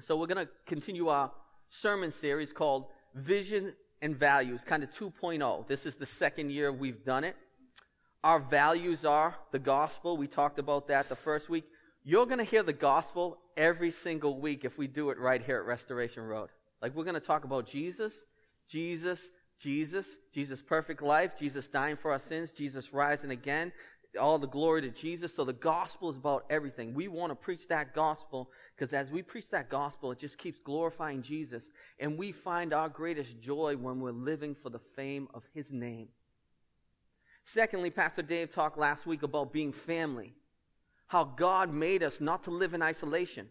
So we're going to continue our sermon series called Vision and Values, kind of 2.0. This is the second year we've done it. Our values are the gospel. We talked about that the first week. You're going to hear the gospel every single week if we do it right here at Restoration Road. Like we're going to talk about Jesus, Jesus, Jesus, Jesus' perfect life, Jesus dying for our sins, Jesus rising again, all the glory to Jesus. So the gospel is about everything. We want to preach that gospel because as we preach that gospel, it just keeps glorifying Jesus. And we find our greatest joy when we're living for the fame of his name. Secondly, Pastor Dave talked last week about being family. How God made us not to live in isolation.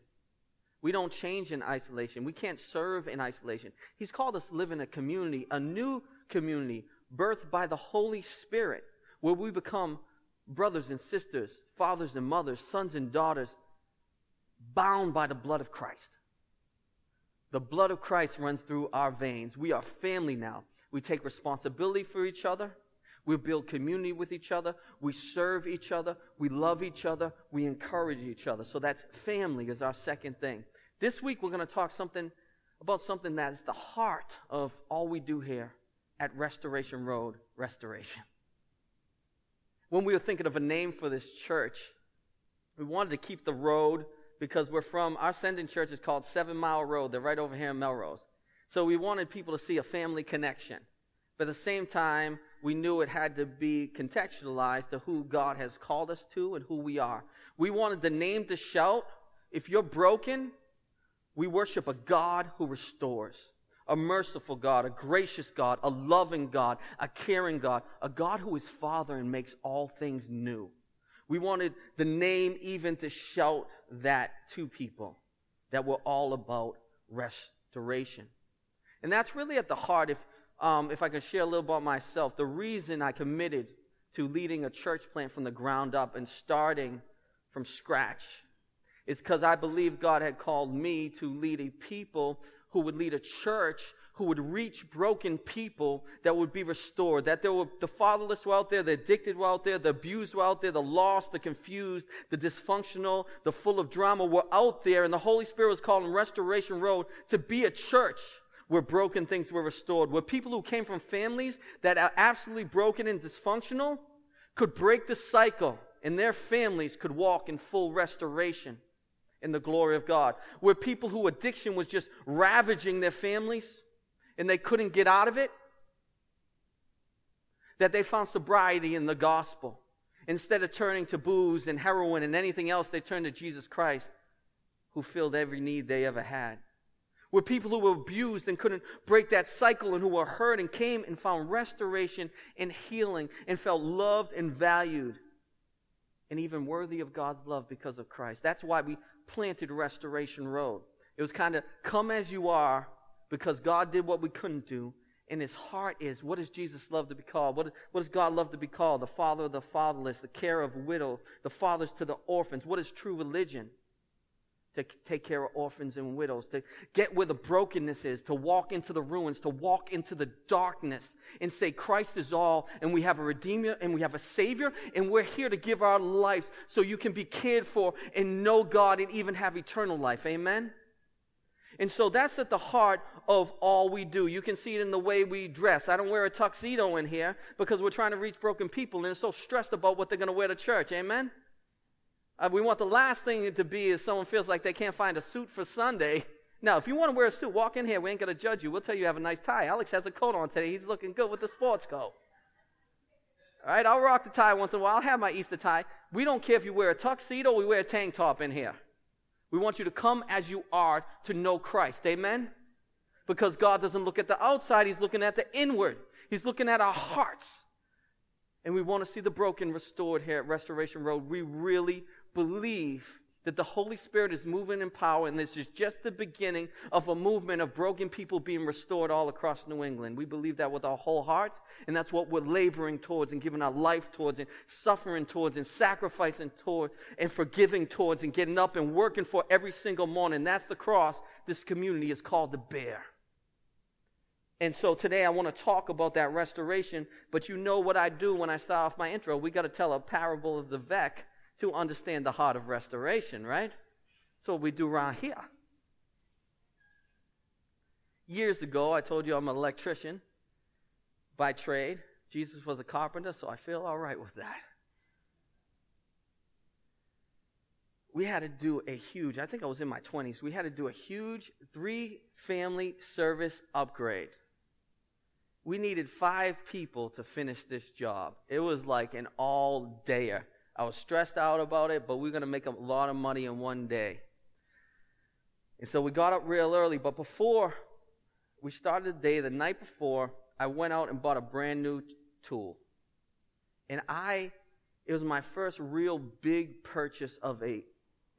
We don't change in isolation. We can't serve in isolation. He's called us to live in a community, a new community, birthed by the Holy Spirit, where we become brothers and sisters, fathers and mothers, sons and daughters, bound by the blood of Christ. The blood of Christ runs through our veins. We are family now. We take responsibility for each other. We build community with each other. We serve each other. We love each other. We encourage each other. So that's family is our second thing. This week we're going to talk something about something that is the heart of all we do here at Restoration Road Restoration when we were thinking of a name for this church, we wanted to keep the road because we're from, our sending church is called Seven Mile Road. They're right over here in Melrose. So we wanted people to see a family connection. But at the same time, we knew it had to be contextualized to who God has called us to and who we are. We wanted the name to shout if you're broken, we worship a God who restores a merciful God, a gracious God, a loving God, a caring God, a God who is Father and makes all things new. We wanted the name even to shout that to people that we're all about restoration. And that's really at the heart, if, um, if I can share a little about myself, the reason I committed to leading a church plant from the ground up and starting from scratch is because I believe God had called me to lead a people who would lead a church who would reach broken people that would be restored. That there were the fatherless were out there, the addicted were out there, the abused were out there, the lost, the confused, the dysfunctional, the full of drama were out there. And the Holy Spirit was calling Restoration Road to be a church where broken things were restored, where people who came from families that are absolutely broken and dysfunctional could break the cycle and their families could walk in full restoration in the glory of God. Where people who addiction was just ravaging their families and they couldn't get out of it, that they found sobriety in the gospel. Instead of turning to booze and heroin and anything else, they turned to Jesus Christ, who filled every need they ever had. Where people who were abused and couldn't break that cycle and who were hurt and came and found restoration and healing and felt loved and valued and even worthy of God's love because of Christ. That's why we planted Restoration Road. It was kind of come as you are because God did what we couldn't do. And his heart is what does Jesus love to be called? What, what does God love to be called? The father of the fatherless, the care of widow, the fathers to the orphans. What is true religion? To take care of orphans and widows, to get where the brokenness is, to walk into the ruins, to walk into the darkness and say, Christ is all, and we have a Redeemer, and we have a Savior, and we're here to give our lives so you can be cared for and know God and even have eternal life. Amen? And so that's at the heart of all we do. You can see it in the way we dress. I don't wear a tuxedo in here because we're trying to reach broken people and are so stressed about what they're going to wear to church. Amen? Uh, we want the last thing to be is someone feels like they can't find a suit for Sunday. Now, if you want to wear a suit, walk in here. We ain't going to judge you. We'll tell you you have a nice tie. Alex has a coat on today. He's looking good with the sports coat. All right, I'll rock the tie once in a while. I'll have my Easter tie. We don't care if you wear a tuxedo or we wear a tank top in here. We want you to come as you are to know Christ. Amen? Because God doesn't look at the outside, He's looking at the inward. He's looking at our hearts. And we want to see the broken restored here at Restoration Road. We really, believe that the Holy Spirit is moving in power, and this is just the beginning of a movement of broken people being restored all across New England. We believe that with our whole hearts, and that's what we're laboring towards and giving our life towards and suffering towards and sacrificing towards and forgiving towards and getting up and working for every single morning. That's the cross this community is called to bear. And so today I want to talk about that restoration, but you know what I do when I start off my intro. We got to tell a parable of the Vec to understand the heart of restoration, right? That's what we do around here. Years ago, I told you I'm an electrician by trade. Jesus was a carpenter, so I feel all right with that. We had to do a huge, I think I was in my 20s, we had to do a huge three family service upgrade. We needed five people to finish this job. It was like an all dayer. I was stressed out about it, but we are going to make a lot of money in one day. And so we got up real early, but before we started the day, the night before, I went out and bought a brand new tool. And I, it was my first real big purchase of a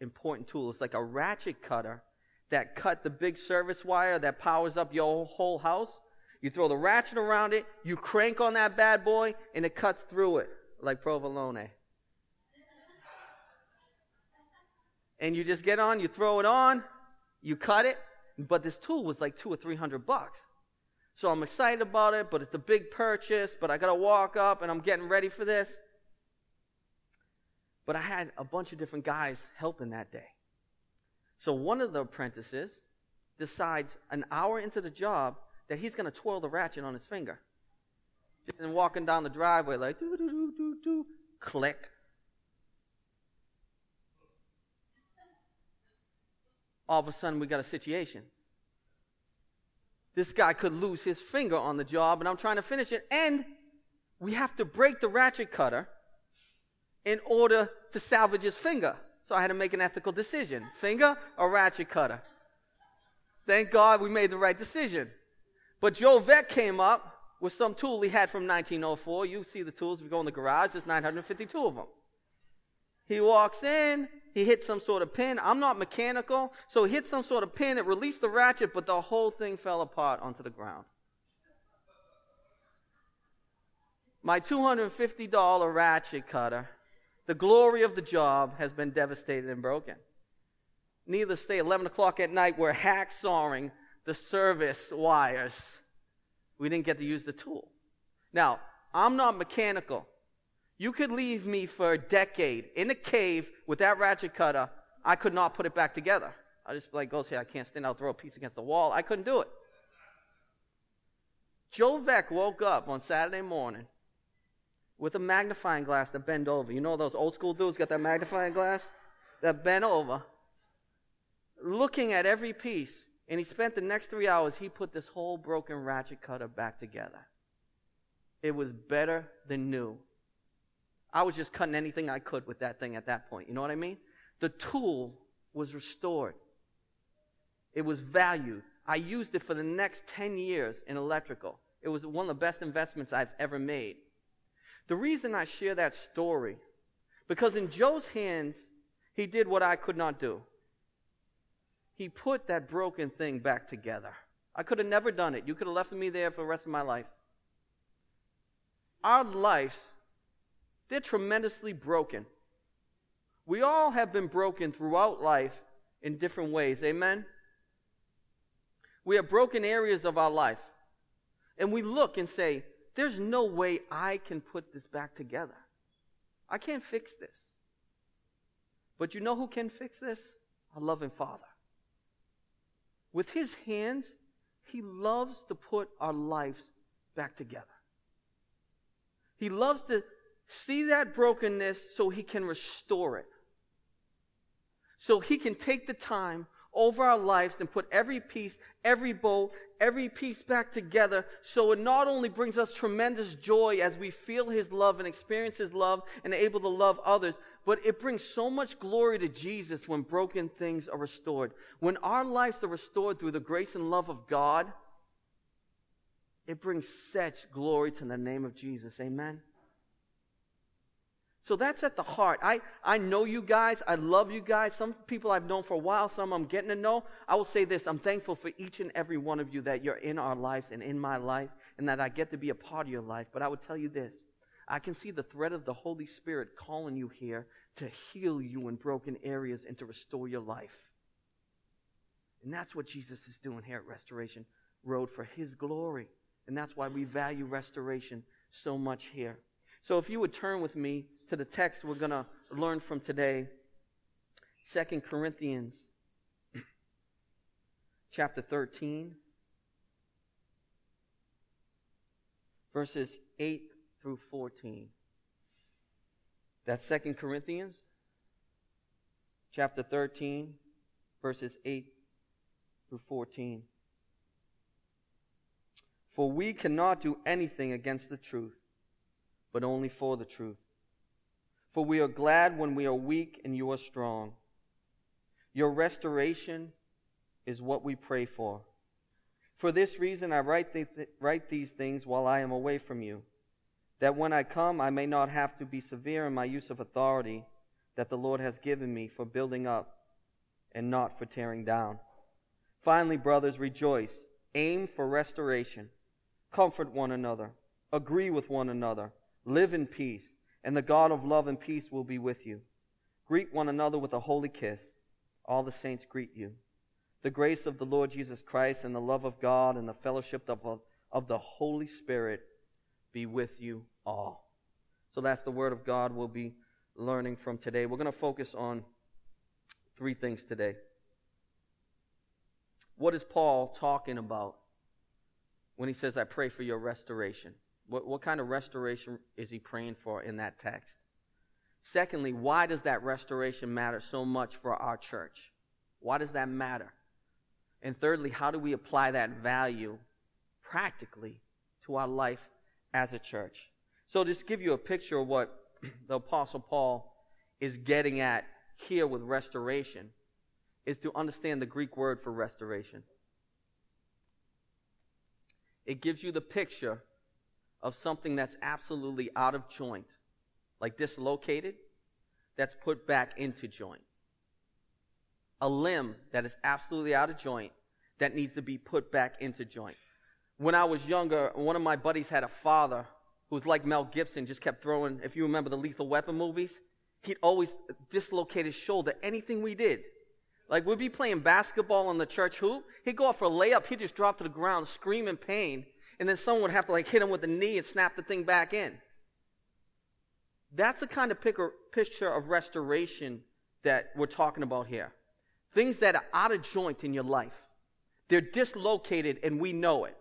important tool. It's like a ratchet cutter that cut the big service wire that powers up your whole house. You throw the ratchet around it, you crank on that bad boy, and it cuts through it like provolone and you just get on, you throw it on, you cut it. But this tool was like two or three hundred bucks. So I'm excited about it, but it's a big purchase, but I gotta walk up and I'm getting ready for this. But I had a bunch of different guys helping that day. So one of the apprentices decides an hour into the job that he's gonna twirl the ratchet on his finger. And walking down the driveway like do do do do do click all of a sudden we got a situation. This guy could lose his finger on the job, and I'm trying to finish it, and we have to break the ratchet cutter in order to salvage his finger. So I had to make an ethical decision finger or ratchet cutter. Thank God we made the right decision. But Joe Vec came up with some tool he had from 1904. You see the tools if you go in the garage, there's 952 of them. He walks in, he hit some sort of pin. I'm not mechanical, so he hit some sort of pin. It released the ratchet, but the whole thing fell apart onto the ground. My $250 ratchet cutter, the glory of the job, has been devastated and broken. Needless to say, 11 o'clock at night, we're hacksawing the service wires. We didn't get to use the tool. Now, I'm not mechanical. You could leave me for a decade in a cave with that ratchet cutter. I could not put it back together. I just like go say I can't stand out, throw a piece against the wall. I couldn't do it. Joe Vec woke up on Saturday morning with a magnifying glass that bent over. You know those old school dudes got that magnifying glass that bent over, looking at every piece. And he spent the next three hours. He put this whole broken ratchet cutter back together. It was better than new. I was just cutting anything I could with that thing at that point. You know what I mean? The tool was restored, it was valued. I used it for the next 10 years in electrical. It was one of the best investments I've ever made. The reason I share that story, because in Joe's hands, he did what I could not do. He put that broken thing back together. I could have never done it. You could have left me there for the rest of my life. Our lives they're tremendously broken. We all have been broken throughout life in different ways. Amen? We have broken areas of our life. And we look and say, there's no way I can put this back together. I can't fix this. But you know who can fix this? Our loving Father. With His hands, He loves to put our lives back together. He loves to see that brokenness so he can restore it. So he can take the time over our lives and put every piece, every bolt, every piece back together so it not only brings us tremendous joy as we feel his love and experience his love and able to love others, but it brings so much glory to Jesus when broken things are restored. When our lives are restored through the grace and love of God, it brings such glory to the name of Jesus. Amen. So that's at the heart. I, I know you guys. I love you guys. Some people I've known for a while, some I'm getting to know. I will say this I'm thankful for each and every one of you that you're in our lives and in my life, and that I get to be a part of your life. But I would tell you this I can see the thread of the Holy Spirit calling you here to heal you in broken areas and to restore your life. And that's what Jesus is doing here at Restoration Road for His glory. And that's why we value restoration so much here. So if you would turn with me to the text we're going to learn from today Second Corinthians chapter 13. verses 8 through 14. That's Second Corinthians chapter 13, verses 8 through 14. For we cannot do anything against the truth, but only for the truth. For we are glad when we are weak and you are strong. Your restoration is what we pray for. For this reason, I write, th- write these things while I am away from you, that when I come, I may not have to be severe in my use of authority that the Lord has given me for building up and not for tearing down. Finally, brothers, rejoice. Aim for restoration. Comfort one another. Agree with one another. Live in peace. And the God of love and peace will be with you. Greet one another with a holy kiss. All the saints greet you. The grace of the Lord Jesus Christ and the love of God and the fellowship of, of the Holy Spirit be with you all. So that's the word of God we'll be learning from today. We're going to focus on three things today. What is Paul talking about when he says, I pray for your restoration? What, what kind of restoration is he praying for in that text? Secondly, why does that restoration matter so much for our church? Why does that matter? And thirdly, how do we apply that value practically to our life as a church? So, just give you a picture of what the Apostle Paul is getting at here with restoration, is to understand the Greek word for restoration. It gives you the picture of something that's absolutely out of joint, like dislocated, that's put back into joint a limb that is absolutely out of joint that needs to be put back into joint. When I was younger, one of my buddies had a father who was like Mel Gibson, just kept throwing, if you remember the Lethal Weapon movies, he'd always dislocate his shoulder, anything we did. Like we'd be playing basketball on the church hoop, he'd go off for a layup, he'd just drop to the ground, scream in pain, and then someone would have to like hit him with the knee and snap the thing back in. That's the kind of picture of restoration that we're talking about here. Things that are out of joint in your life. They're dislocated and we know it.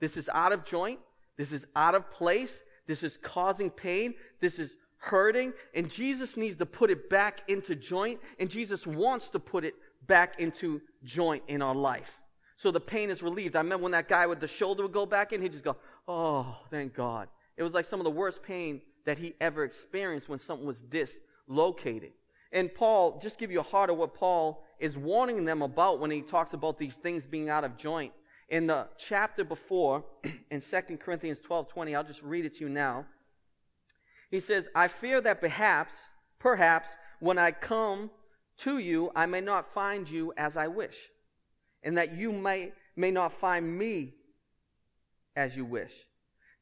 This is out of joint. This is out of place. This is causing pain. This is hurting. And Jesus needs to put it back into joint. And Jesus wants to put it back into joint in our life. So the pain is relieved. I remember when that guy with the shoulder would go back in, he'd just go, Oh, thank God. It was like some of the worst pain that he ever experienced when something was dislocated. And Paul, just give you a heart of what Paul is warning them about when he talks about these things being out of joint. In the chapter before, in 2 Corinthians 12 20, I'll just read it to you now. He says, I fear that perhaps, perhaps, when I come to you, I may not find you as I wish, and that you may, may not find me as you wish.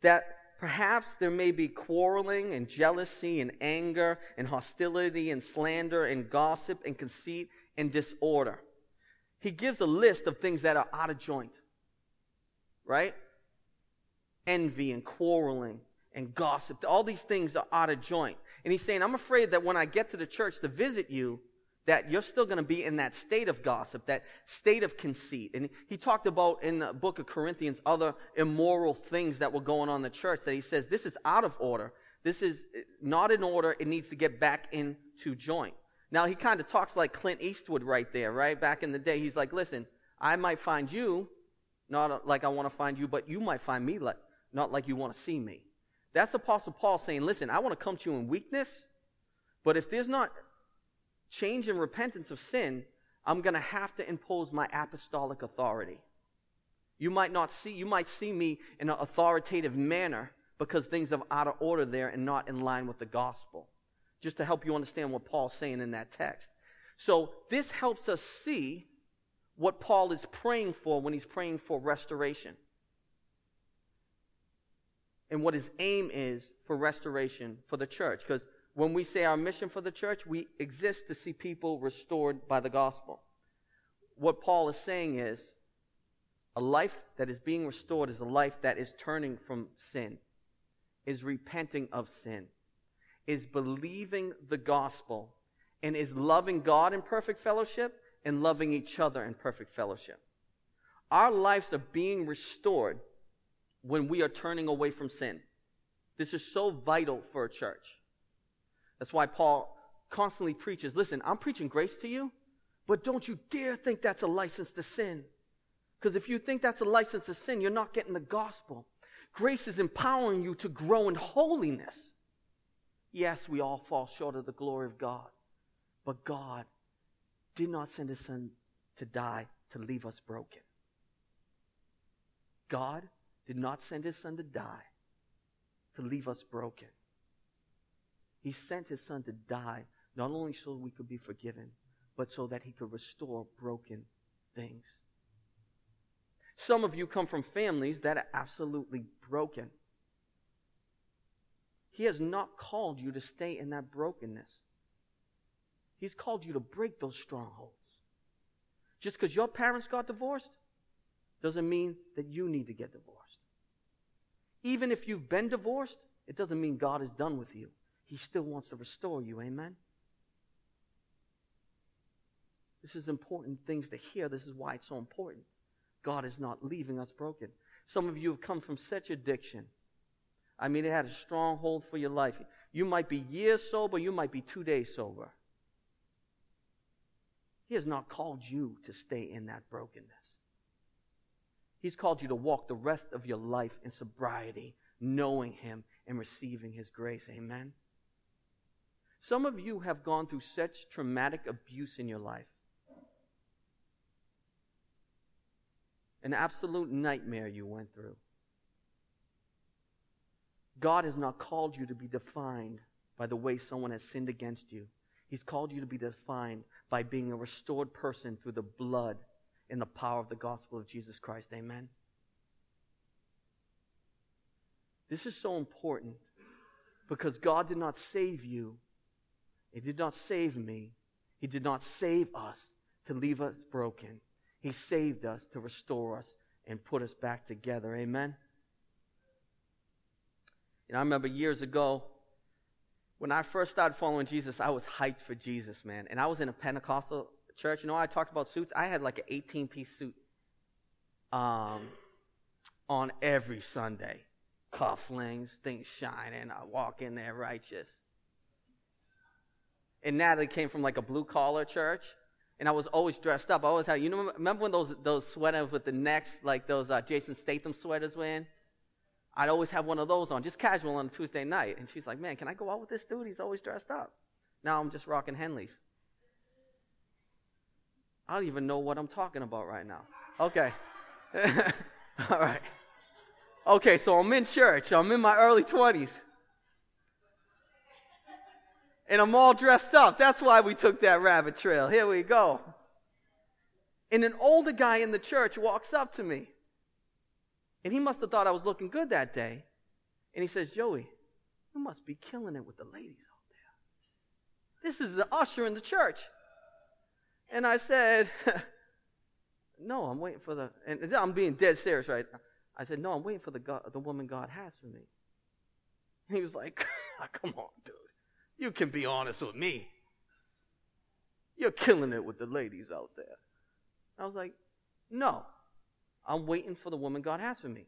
That Perhaps there may be quarreling and jealousy and anger and hostility and slander and gossip and conceit and disorder. He gives a list of things that are out of joint, right? Envy and quarreling and gossip. All these things are out of joint. And he's saying, I'm afraid that when I get to the church to visit you, that you're still going to be in that state of gossip, that state of conceit. And he talked about in the book of Corinthians other immoral things that were going on in the church that he says this is out of order. This is eh, not in order. It needs to get back into joint. Now he kind of talks like Clint Eastwood right there, right? Back in the day, he's like, listen, I might find you not uh, like I want to find you, but you might find me like not like you want to see me. That's Apostle Paul saying, listen, I want to come to you in weakness, but if there's not change and repentance of sin, I'm going to have to impose my apostolic authority. You might not see, you might see me in an authoritative manner because things are out of order there and not in line with the gospel. Just to help you understand what Paul's saying in that text. So this helps us see what Paul is praying for when he's praying for restoration. And what his aim is for restoration for the church. Because when we say our mission for the church, we exist to see people restored by the gospel. What Paul is saying is a life that is being restored is a life that is turning from sin, is repenting of sin, is believing the gospel, and is loving God in perfect fellowship and loving each other in perfect fellowship. Our lives are being restored when we are turning away from sin. This is so vital for a church. That's why Paul constantly preaches listen, I'm preaching grace to you, but don't you dare think that's a license to sin. Because if you think that's a license to sin, you're not getting the gospel. Grace is empowering you to grow in holiness. Yes, we all fall short of the glory of God, but God did not send his son to die to leave us broken. God did not send his son to die to leave us broken. He sent his son to die not only so we could be forgiven, but so that he could restore broken things. Some of you come from families that are absolutely broken. He has not called you to stay in that brokenness. He's called you to break those strongholds. Just because your parents got divorced doesn't mean that you need to get divorced. Even if you've been divorced, it doesn't mean God is done with you. He still wants to restore you. Amen? This is important things to hear. This is why it's so important. God is not leaving us broken. Some of you have come from such addiction. I mean, it had a stronghold for your life. You might be years sober, you might be two days sober. He has not called you to stay in that brokenness. He's called you to walk the rest of your life in sobriety, knowing Him and receiving His grace. Amen. Some of you have gone through such traumatic abuse in your life. An absolute nightmare you went through. God has not called you to be defined by the way someone has sinned against you. He's called you to be defined by being a restored person through the blood and the power of the gospel of Jesus Christ. Amen. This is so important because God did not save you. He did not save me. He did not save us to leave us broken. He saved us to restore us and put us back together. Amen. And I remember years ago, when I first started following Jesus, I was hyped for Jesus, man. And I was in a Pentecostal church. You know, I talked about suits. I had like an 18 piece suit um, on every Sunday. Cufflinks, things shining. I walk in there righteous. And Natalie came from like a blue collar church. And I was always dressed up. I always had, you know, remember when those, those sweaters with the necks, like those uh, Jason Statham sweaters when. I'd always have one of those on, just casual on a Tuesday night. And she's like, man, can I go out with this dude? He's always dressed up. Now I'm just rocking Henleys. I don't even know what I'm talking about right now. Okay. all right. Okay, so I'm in church. I'm in my early 20s. And I'm all dressed up. That's why we took that rabbit trail. Here we go. And an older guy in the church walks up to me. And he must have thought I was looking good that day. And he says, Joey, you must be killing it with the ladies out there. This is the usher in the church. And I said, No, I'm waiting for the, and I'm being dead serious, right? I said, No, I'm waiting for the, God, the woman God has for me. And he was like, Come on, dude. You can be honest with me. You're killing it with the ladies out there. I was like, No. I'm waiting for the woman God has for me.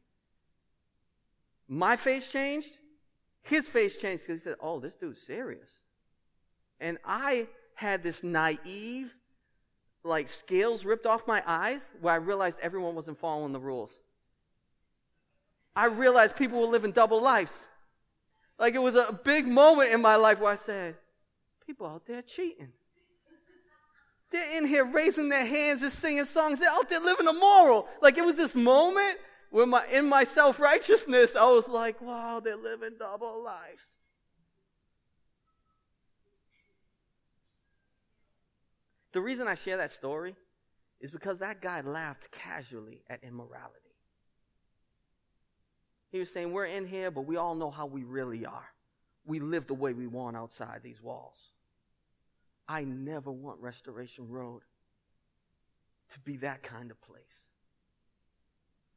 My face changed. His face changed because he said, Oh, this dude's serious. And I had this naive, like scales ripped off my eyes where I realized everyone wasn't following the rules. I realized people were living double lives. Like it was a big moment in my life where I said, People out there cheating. They're in here raising their hands and singing songs. They're out there living a moral. Like it was this moment where my, in my self righteousness, I was like, wow, they're living double lives. The reason I share that story is because that guy laughed casually at immorality. He was saying, We're in here, but we all know how we really are. We live the way we want outside these walls. I never want Restoration Road to be that kind of place.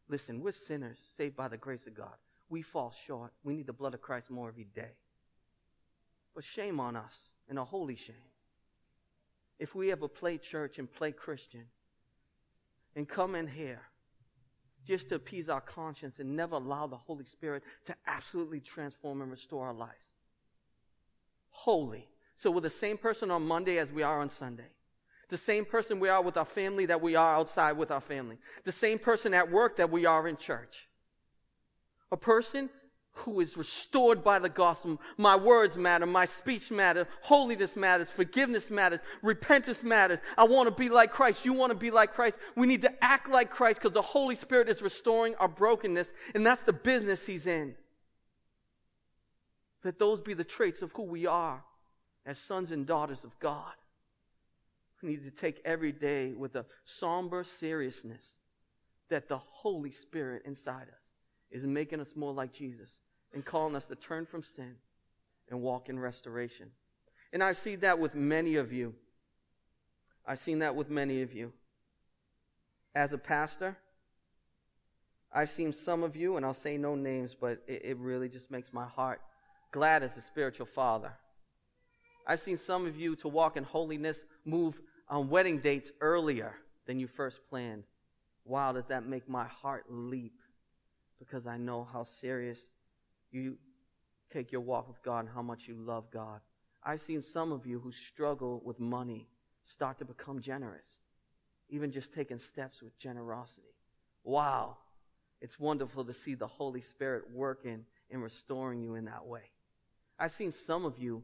Listen, we're sinners saved by the grace of God. We fall short. We need the blood of Christ more every day. But shame on us, and a holy shame. If we ever play church and play Christian and come in here just to appease our conscience and never allow the Holy Spirit to absolutely transform and restore our lives. Holy. So we're the same person on Monday as we are on Sunday. The same person we are with our family that we are outside with our family. The same person at work that we are in church. A person who is restored by the gospel. My words matter. My speech matters. Holiness matters. Forgiveness matters. Repentance matters. I want to be like Christ. You want to be like Christ. We need to act like Christ because the Holy Spirit is restoring our brokenness, and that's the business He's in. That those be the traits of who we are as sons and daughters of God. We need to take every day with a somber seriousness that the Holy Spirit inside us is making us more like Jesus and calling us to turn from sin and walk in restoration. And I see that with many of you. I've seen that with many of you. As a pastor, I've seen some of you, and I'll say no names, but it, it really just makes my heart glad as a spiritual father. I've seen some of you to walk in holiness move on wedding dates earlier than you first planned. Wow, does that make my heart leap because I know how serious you take your walk with God and how much you love God. I've seen some of you who struggle with money start to become generous, even just taking steps with generosity. Wow, it's wonderful to see the Holy Spirit working and restoring you in that way. I've seen some of you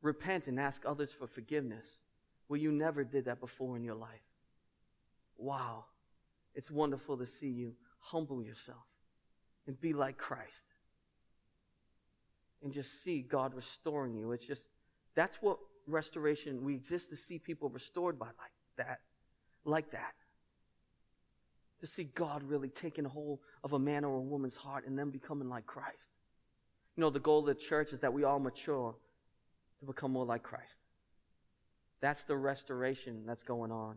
repent and ask others for forgiveness where you never did that before in your life. Wow, it's wonderful to see you humble yourself and be like Christ and just see God restoring you. It's just, that's what restoration, we exist to see people restored by like that, like that. To see God really taking hold of a man or a woman's heart and them becoming like Christ. You know, the goal of the church is that we all mature to become more like Christ. That's the restoration that's going on.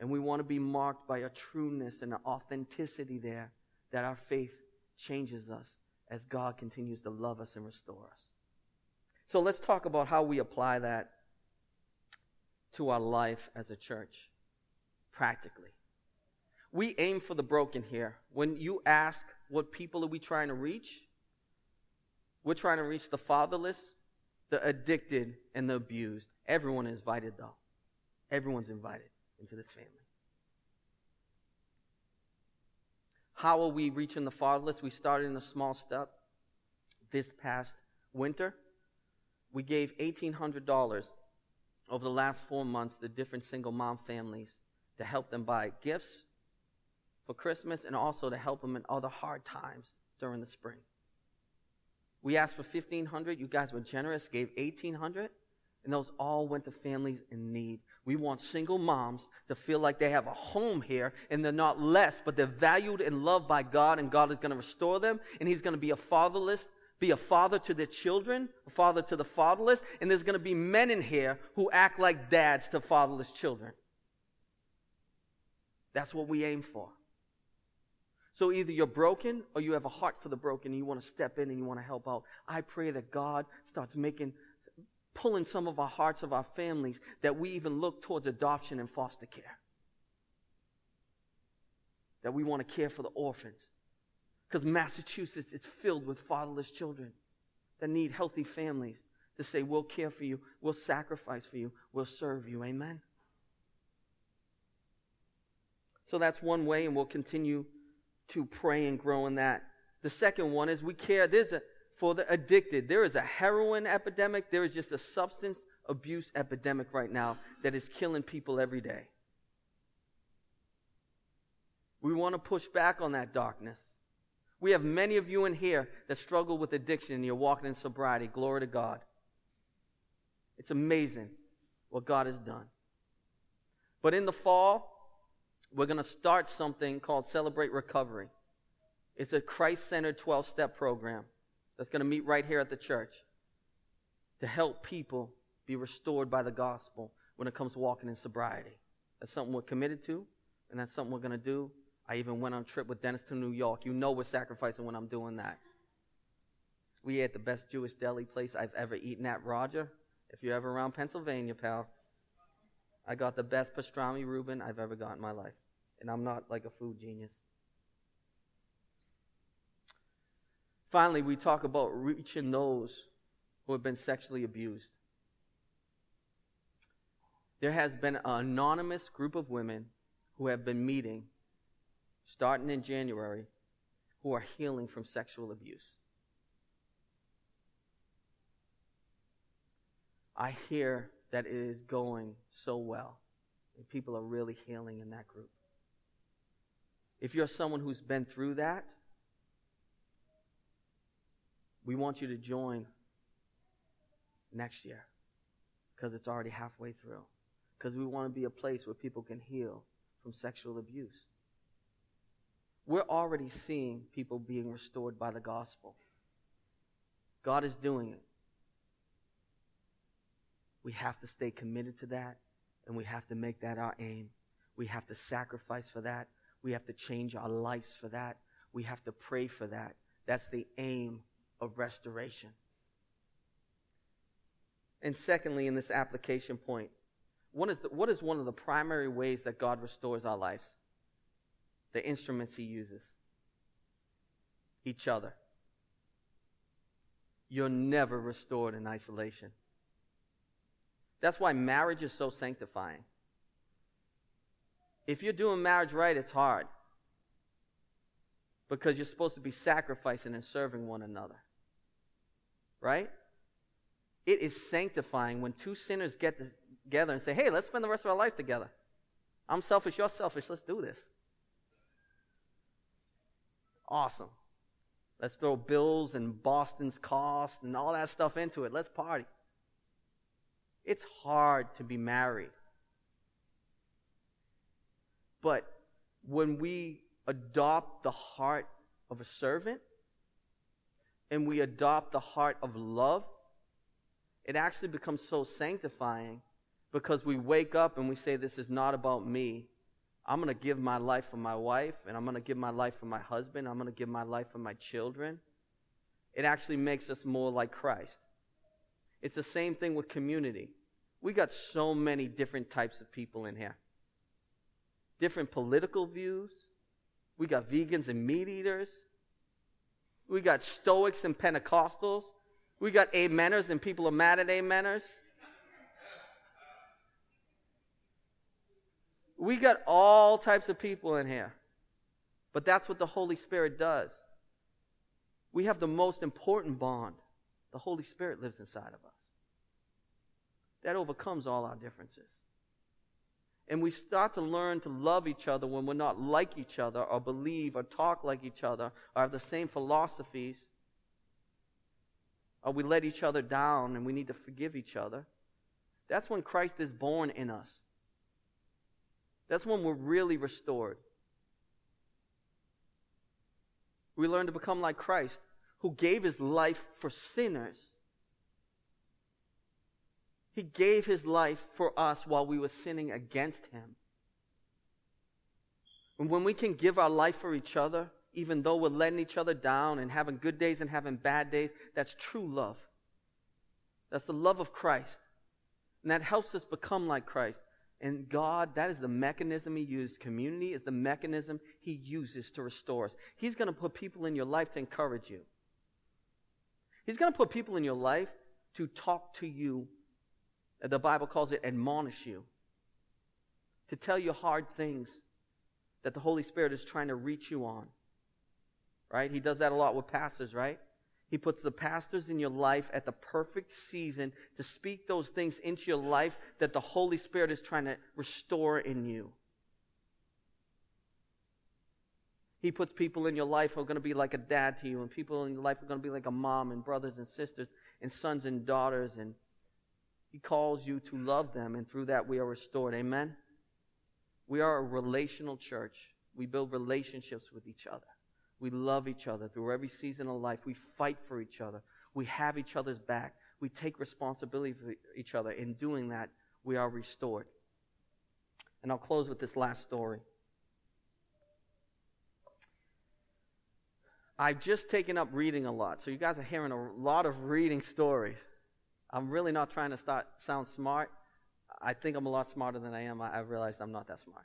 And we want to be marked by a trueness and an authenticity there that our faith changes us as God continues to love us and restore us. So let's talk about how we apply that to our life as a church practically. We aim for the broken here. When you ask what people are we trying to reach, we're trying to reach the fatherless, the addicted, and the abused. Everyone is invited, though. Everyone's invited into this family. How are we reaching the fatherless? We started in a small step this past winter. We gave $1,800 over the last four months to different single mom families to help them buy gifts for Christmas and also to help them in other hard times during the spring. We asked for 1,500. You guys were generous, gave 1,800, and those all went to families in need. We want single moms to feel like they have a home here and they're not less, but they're valued and loved by God and God is going to restore them and He's going to be a fatherless, be a father to their children, a father to the fatherless, and there's going to be men in here who act like dads to fatherless children. That's what we aim for. So either you're broken or you have a heart for the broken and you want to step in and you want to help out. I pray that God starts making pulling some of our hearts of our families that we even look towards adoption and foster care. That we want to care for the orphans. Because Massachusetts is filled with fatherless children that need healthy families to say, We'll care for you, we'll sacrifice for you, we'll serve you. Amen? So that's one way, and we'll continue to pray and grow in that. The second one is we care. There's a, for the addicted. There is a heroin epidemic. There is just a substance abuse epidemic right now that is killing people every day. We want to push back on that darkness. We have many of you in here that struggle with addiction and you're walking in sobriety. Glory to God. It's amazing what God has done. But in the fall, we're going to start something called Celebrate Recovery. It's a Christ centered 12 step program that's going to meet right here at the church to help people be restored by the gospel when it comes to walking in sobriety. That's something we're committed to, and that's something we're going to do. I even went on a trip with Dennis to New York. You know we're sacrificing when I'm doing that. We ate the best Jewish deli place I've ever eaten at, Roger. If you're ever around Pennsylvania, pal, I got the best pastrami Reuben I've ever got in my life. And I'm not like a food genius. Finally, we talk about reaching those who have been sexually abused. There has been an anonymous group of women who have been meeting starting in January who are healing from sexual abuse. I hear that it is going so well. And people are really healing in that group. If you're someone who's been through that, we want you to join next year because it's already halfway through. Because we want to be a place where people can heal from sexual abuse. We're already seeing people being restored by the gospel. God is doing it. We have to stay committed to that, and we have to make that our aim. We have to sacrifice for that. We have to change our lives for that. We have to pray for that. That's the aim of restoration. And secondly, in this application point, what is, the, what is one of the primary ways that God restores our lives? The instruments He uses each other. You're never restored in isolation. That's why marriage is so sanctifying. If you're doing marriage right, it's hard because you're supposed to be sacrificing and serving one another. Right? It is sanctifying when two sinners get together and say, hey, let's spend the rest of our lives together. I'm selfish, you're selfish, let's do this. Awesome. Let's throw bills and Boston's cost and all that stuff into it. Let's party. It's hard to be married. But when we adopt the heart of a servant and we adopt the heart of love, it actually becomes so sanctifying because we wake up and we say, This is not about me. I'm going to give my life for my wife, and I'm going to give my life for my husband. I'm going to give my life for my children. It actually makes us more like Christ. It's the same thing with community. We got so many different types of people in here. Different political views. We got vegans and meat eaters. We got Stoics and Pentecostals. We got ameners and people are mad at ameners. We got all types of people in here. But that's what the Holy Spirit does. We have the most important bond. The Holy Spirit lives inside of us. That overcomes all our differences. And we start to learn to love each other when we're not like each other, or believe, or talk like each other, or have the same philosophies. Or we let each other down and we need to forgive each other. That's when Christ is born in us. That's when we're really restored. We learn to become like Christ, who gave his life for sinners. He gave his life for us while we were sinning against him. And when we can give our life for each other, even though we're letting each other down and having good days and having bad days, that's true love. That's the love of Christ. And that helps us become like Christ. And God, that is the mechanism He used. Community is the mechanism He uses to restore us. He's going to put people in your life to encourage you. He's going to put people in your life to talk to you. The Bible calls it admonish you. To tell you hard things that the Holy Spirit is trying to reach you on. Right? He does that a lot with pastors, right? He puts the pastors in your life at the perfect season to speak those things into your life that the Holy Spirit is trying to restore in you. He puts people in your life who are going to be like a dad to you, and people in your life are going to be like a mom, and brothers and sisters, and sons and daughters, and He calls you to love them, and through that we are restored. Amen? We are a relational church. We build relationships with each other. We love each other through every season of life. We fight for each other. We have each other's back. We take responsibility for each other. In doing that, we are restored. And I'll close with this last story. I've just taken up reading a lot, so you guys are hearing a lot of reading stories. I'm really not trying to start sound smart. I think I'm a lot smarter than I am. I, I realized I'm not that smart.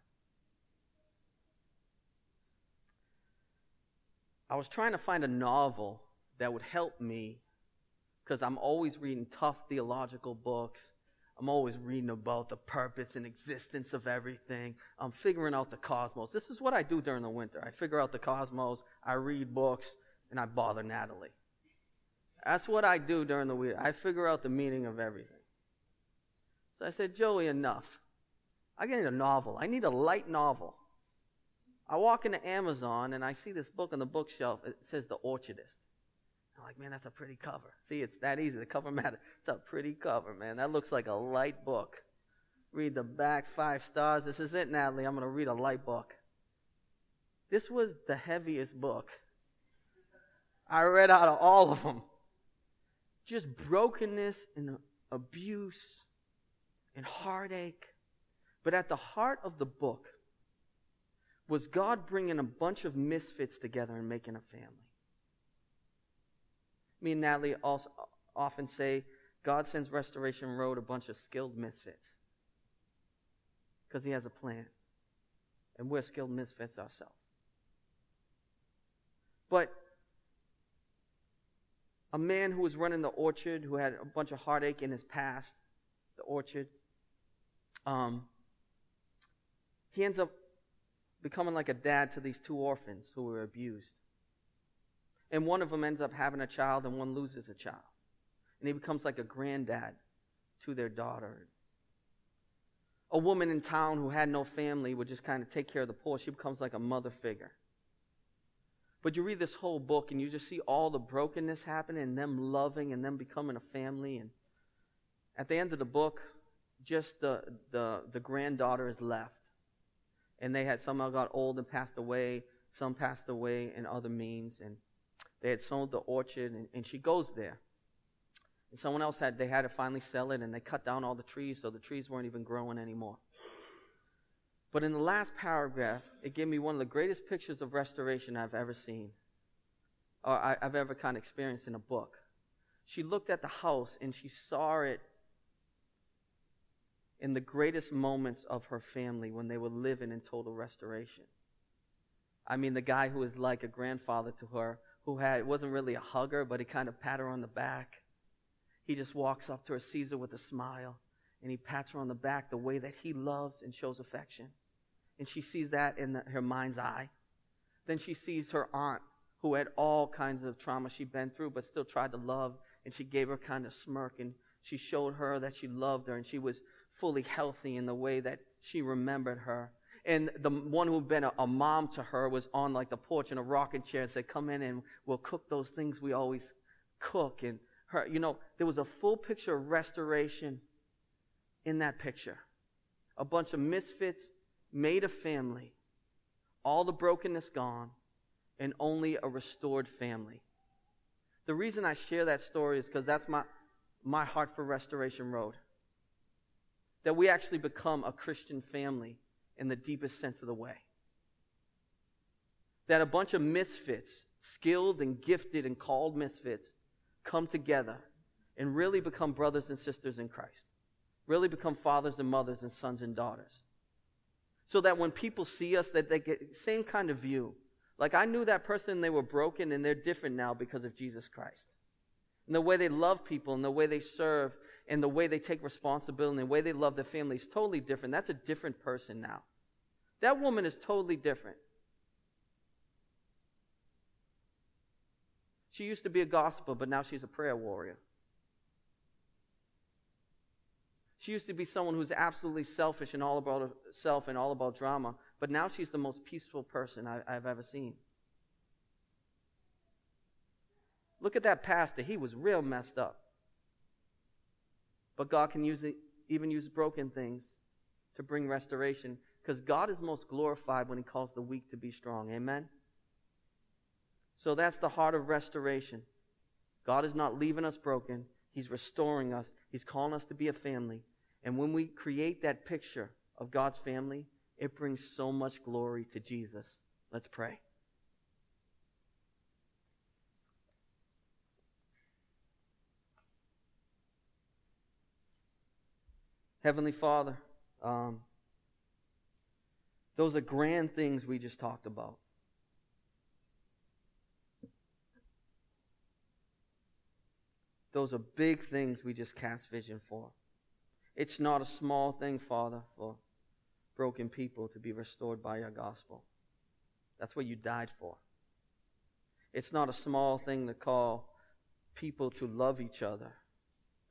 I was trying to find a novel that would help me because I'm always reading tough theological books. I'm always reading about the purpose and existence of everything. I'm figuring out the cosmos. This is what I do during the winter. I figure out the cosmos, I read books, and I bother Natalie. That's what I do during the week. I figure out the meaning of everything. So I said, Joie, enough. I need a novel. I need a light novel. I walk into Amazon and I see this book on the bookshelf. It says The Orchardist. I'm like, man, that's a pretty cover. See, it's that easy. The cover matter. It's a pretty cover, man. That looks like a light book. Read the back, five stars. This is it, Natalie. I'm going to read a light book. This was the heaviest book I read out of all of them. Just brokenness and abuse and heartache. But at the heart of the book was God bringing a bunch of misfits together and making a family. Me and Natalie also often say God sends Restoration Road a bunch of skilled misfits because He has a plan. And we're skilled misfits ourselves. But a man who was running the orchard, who had a bunch of heartache in his past, the orchard, um, he ends up becoming like a dad to these two orphans who were abused. And one of them ends up having a child, and one loses a child. And he becomes like a granddad to their daughter. A woman in town who had no family would just kind of take care of the poor. She becomes like a mother figure. But you read this whole book and you just see all the brokenness happening and them loving and them becoming a family. And at the end of the book, just the, the, the granddaughter is left. And they had somehow got old and passed away. Some passed away in other means. And they had sold the orchard, and, and she goes there. And someone else had, they had to finally sell it, and they cut down all the trees, so the trees weren't even growing anymore. But in the last paragraph, it gave me one of the greatest pictures of restoration I've ever seen, or I, have ever kind of experienced in a book. She looked at the house and she saw it in the greatest moments of her family when they were living in total restoration. I mean, the guy who was like a grandfather to her, who had wasn't really a hugger, but he kind of pat her on the back. He just walks up to her, sees her with a smile, and he pats her on the back the way that he loves and shows affection and she sees that in the, her mind's eye. Then she sees her aunt, who had all kinds of trauma she'd been through, but still tried to love, and she gave her kind of smirk, and she showed her that she loved her, and she was fully healthy in the way that she remembered her. And the one who'd been a, a mom to her was on like the porch in a rocking chair and said, "Come in and we'll cook those things we always cook." And her, you know, there was a full picture of restoration in that picture. A bunch of misfits made a family, all the brokenness gone, and only a restored family. The reason I share that story is because that's my, my heart for Restoration Road. That we actually become a Christian family in the deepest sense of the way. That a bunch of misfits, skilled and gifted and called misfits, come together and really become brothers and sisters in Christ. Really become fathers and mothers and sons and daughters so that when people see us that they get same kind of view. Like i knew that person they were broken and they're different now because of jesus christ. And the way they love people and the way they serve and the way they take responsibility and the way they love their family is totally different. That's a different person now. That woman is totally different. She used to be a gospel but now she's a prayer warrior She used to be someone who's absolutely selfish and all about herself and all about drama, but now she's the most peaceful person I, have ever seen. Look at that pastor. He was real messed up. But God can use it, even use broken things to bring restoration because God is most glorified when He calls the weak to be strong. Amen? So that's the heart of restoration. God is not leaving us broken, He's restoring us. He's calling us to be a family. And when we create that picture of God's family, it brings so much glory to Jesus. Let's pray. Heavenly Father, um, those are grand things we just talked about. those are big things we just cast vision for. It's not a small thing, Father, for broken people to be restored by your gospel. That's what you died for. It's not a small thing to call people to love each other.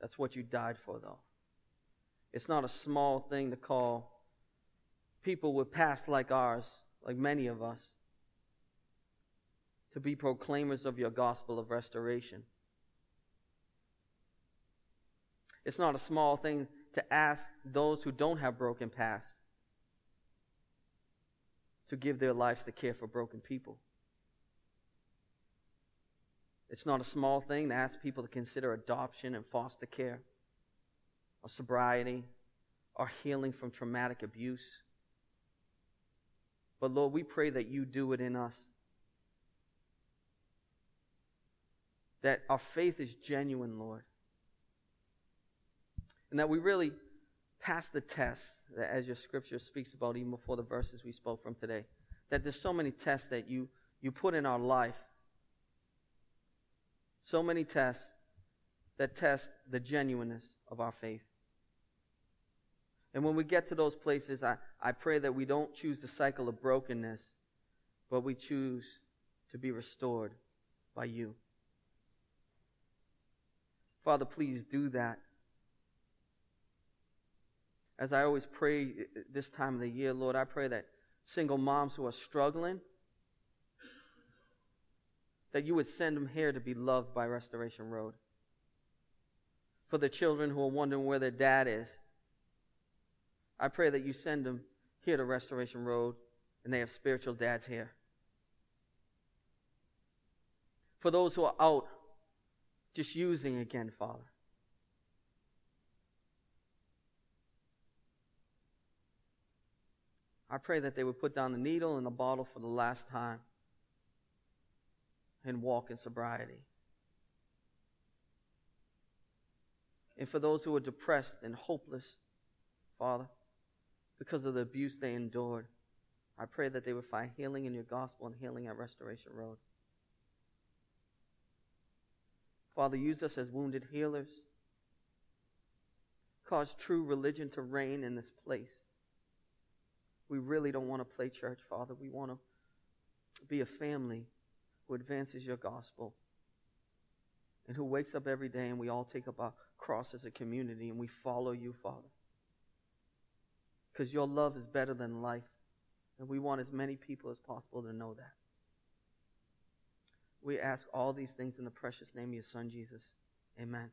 That's what you died for, though. It's not a small thing to call people with past like ours, like many of us, to be proclaimers of your gospel of restoration. It's not a small thing to ask those who don't have broken past to give their lives to care for broken people. It's not a small thing to ask people to consider adoption and foster care, or sobriety, or healing from traumatic abuse. But Lord, we pray that you do it in us. That our faith is genuine, Lord. And that we really pass the test, that as your scripture speaks about even before the verses we spoke from today. That there's so many tests that you, you put in our life so many tests that test the genuineness of our faith. And when we get to those places, I, I pray that we don't choose the cycle of brokenness, but we choose to be restored by you. Father, please do that. As I always pray uh, this time of the year, Lord, I pray that single moms who are struggling, that you would send them here to be loved by Restoration Road. For the children who are wondering where their dad is, I pray that you send them here to Restoration Road and they have spiritual dads here. For those who are out just using again, Father. I pray that they would put down the needle and the bottle for the last time and walk in sobriety. And for those who are depressed and hopeless, Father, because of the abuse they endured, I pray that they would find healing in your gospel and healing at Restoration Road. Father, use us as wounded healers. Cause true religion to reign in this place. We really don't want to play church, Father. We want to be a family who advances your gospel and who wakes up every day and we all take up our cross as a community and we follow you, Father. Because your love is better than life. And we want as many people as possible to know that. We ask all these things in the precious name of your Son, Jesus. Amen.